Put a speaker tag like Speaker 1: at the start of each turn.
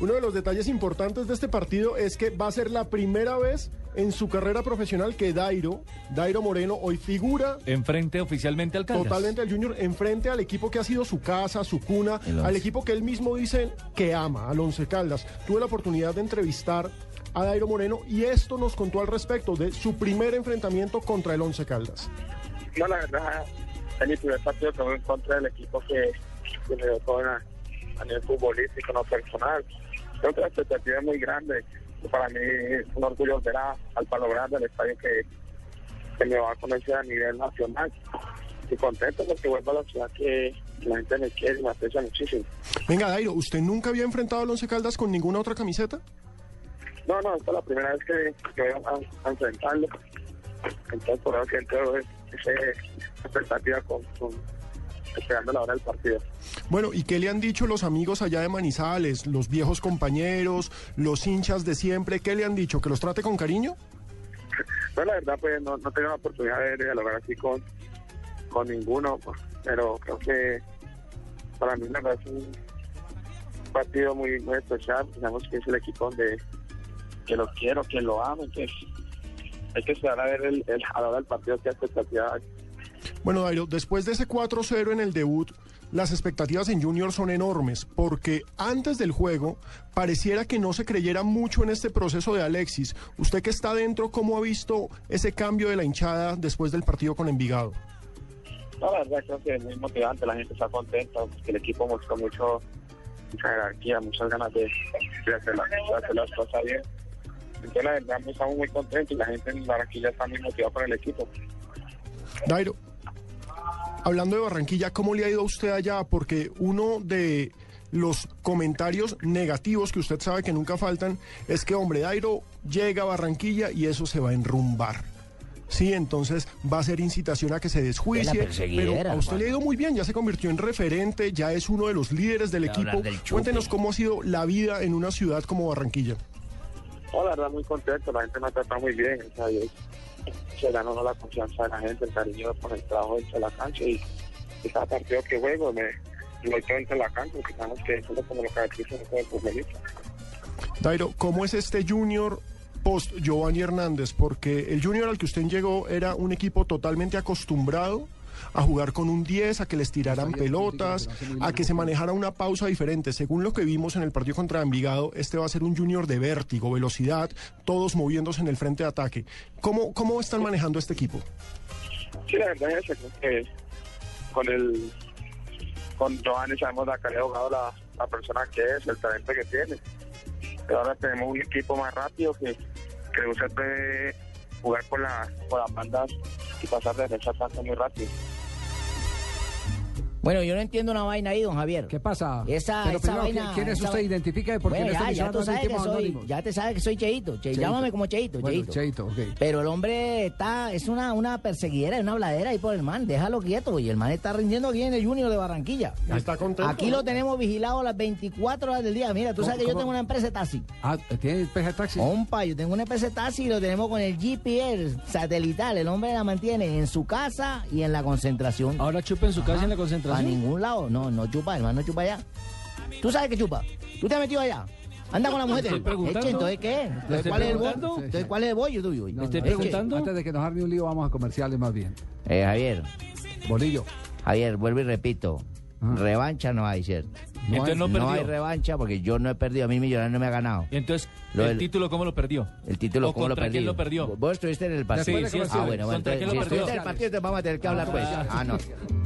Speaker 1: uno de los detalles importantes de este partido es que va a ser la primera vez en su carrera profesional que Dairo, Dairo Moreno, hoy figura
Speaker 2: Enfrente oficialmente al Caldas.
Speaker 1: totalmente al Junior, enfrente al equipo que ha sido su casa, su cuna, al equipo que él mismo dice que ama, al Once Caldas. Tuve la oportunidad de entrevistar a Dairo Moreno y esto nos contó al respecto de su primer enfrentamiento contra el Once Caldas.
Speaker 3: No, la verdad, es mi primer partido que voy en contra del equipo que, que me dio todo a, a nivel futbolístico, no personal. Creo que la expectativa es muy grande. Para mí es un orgullo ver a- al Palo Grande, el estadio que, que me va a conocer a nivel nacional. Y contento porque vuelvo a la ciudad que, que la gente me quiere y me aprecia muchísimo.
Speaker 1: Venga, Dairo, ¿usted nunca había enfrentado al Once Caldas con ninguna otra camiseta?
Speaker 3: No, no, esta es la primera vez que, que voy a, a enfrentarlo. Entonces, por eso siento esa expectativa con, con- esperando la hora del partido.
Speaker 1: Bueno, ¿y qué le han dicho los amigos allá de Manizales, los viejos compañeros, los hinchas de siempre? ¿Qué le han dicho? ¿Que los trate con cariño?
Speaker 3: No, la verdad, pues no, no tengo la oportunidad de dialogar así con, con ninguno, pues, pero creo que para mí la verdad es un partido muy, muy especial. Digamos que es el equipo donde que lo quiero, que lo amo, entonces hay que esperar a ver el, el, a la hora del partido qué expectativa hay.
Speaker 1: Bueno, Dairo, después de ese 4-0 en el debut, las expectativas en Junior son enormes, porque antes del juego pareciera que no se creyera mucho en este proceso de Alexis. Usted que está dentro, ¿cómo ha visto ese cambio de la hinchada después del partido con Envigado?
Speaker 3: No, la verdad creo que es muy motivante, la gente está contenta, porque el equipo mostró mucho, mucha jerarquía, muchas ganas de, de hacer, las, de hacer las cosas bien. Entonces la verdad estamos muy contentos y la gente en Barranquilla está muy motivada por el equipo.
Speaker 1: Dairo, hablando de Barranquilla, ¿cómo le ha ido a usted allá? Porque uno de los comentarios negativos que usted sabe que nunca faltan es que, hombre, Dairo llega a Barranquilla y eso se va a enrumbar. Sí, entonces va a ser incitación a que se desjuicie. Pero a usted le ha ido muy bien, ya se convirtió en referente, ya es uno de los líderes del equipo.
Speaker 4: del.
Speaker 1: Cuéntenos cómo ha sido la vida en una ciudad como Barranquilla.
Speaker 3: No, la verdad muy contento, la gente me trata muy bien, o sea, yo- se ganó la confianza de la gente, el cariño por el trabajo dentro de la cancha y, cada partido que juego me lo echo dentro de la cancha, porque sabemos que eso es como lo caracteriza el futbolista.
Speaker 1: Dairo, ¿cómo es este Junior post Giovanni Hernández? Porque el Junior al que usted llegó era un equipo totalmente acostumbrado a jugar con un 10, a que les tiraran pelotas, a que se manejara una pausa diferente. Según lo que vimos en el partido contra Envigado, este va a ser un Junior de vértigo, velocidad, todos moviéndose en el frente de ataque. ¿Cómo, cómo están manejando este equipo?
Speaker 3: Sí, la verdad es que con el con Giovanni sabemos la calidad de jugado, la, la persona que es, el talento que tiene. Pero ahora tenemos un equipo más rápido que, que usted puede jugar con, la, con las bandas y pasar de defensa a muy rápido.
Speaker 4: Bueno, yo no entiendo una vaina ahí, don Javier.
Speaker 5: ¿Qué pasa?
Speaker 4: Esa,
Speaker 5: Pero
Speaker 4: esa
Speaker 5: primero,
Speaker 4: vaina.
Speaker 5: ¿quién- ¿quién es
Speaker 4: esa
Speaker 5: usted?
Speaker 4: va-
Speaker 5: Identifique, porque
Speaker 4: Bueno, ya, ya tú
Speaker 5: no
Speaker 4: sabes que soy, ya te sabes que soy Cheito. Che-
Speaker 5: Cheito.
Speaker 4: Llámame como Cheito,
Speaker 5: Bueno,
Speaker 4: Cheito.
Speaker 5: Cheito, ok.
Speaker 4: Pero el hombre está, es una, una perseguidera, es una habladera ahí por el man. Déjalo quieto, y el man está rindiendo aquí en el Junior de Barranquilla.
Speaker 1: ¿Está contento?
Speaker 4: Aquí lo tenemos vigilado las 24 horas del día. Mira, tú sabes que yo tengo una empresa de taxi.
Speaker 5: Ah, ¿tiene peje taxi?
Speaker 4: Compa, yo tengo una empresa de taxi y lo tenemos con el GPS satelital. El hombre la mantiene en su casa y en la concentración.
Speaker 2: Ahora chupa en su casa en la
Speaker 4: A
Speaker 2: concentración.
Speaker 4: ningún lado. No, no chupa, el man no chupa allá. ¿Tú sabes que chupa? ¿Tú te has metido allá? Anda con la mujer.
Speaker 2: Estoy preguntando.
Speaker 4: Eche, entonces, ¿qué? Entonces, ¿cuál, es el bollo? Entonces, ¿cuál es el bollo tuyo?
Speaker 5: No,
Speaker 2: estoy
Speaker 5: no,
Speaker 2: preguntando.
Speaker 5: Antes de que nos arme un lío, vamos a comerciales más bien.
Speaker 4: Eh, Javier,
Speaker 5: Bolillo.
Speaker 4: Javier, vuelvo y repito.
Speaker 5: Ah.
Speaker 4: Revancha no hay, ¿cierto?
Speaker 5: No
Speaker 2: Entonces
Speaker 5: hay-
Speaker 2: no perdió.
Speaker 4: hay revancha porque yo no he perdido. A mí Millonario no me ha ganado.
Speaker 2: Y entonces,
Speaker 4: Lo
Speaker 2: ¿el
Speaker 4: del-
Speaker 2: título cómo lo perdió?
Speaker 4: El título,
Speaker 2: ¿O
Speaker 4: ¿cómo lo
Speaker 2: contra quién lo perdió?
Speaker 4: Vos estuviste en el partido.
Speaker 2: Sí, sí, sí.
Speaker 4: Ah, bueno, bueno.
Speaker 2: ¿Contra
Speaker 4: entonces, si estuviste en el partido, te vamos a tener que hablar, pues. Ah, no.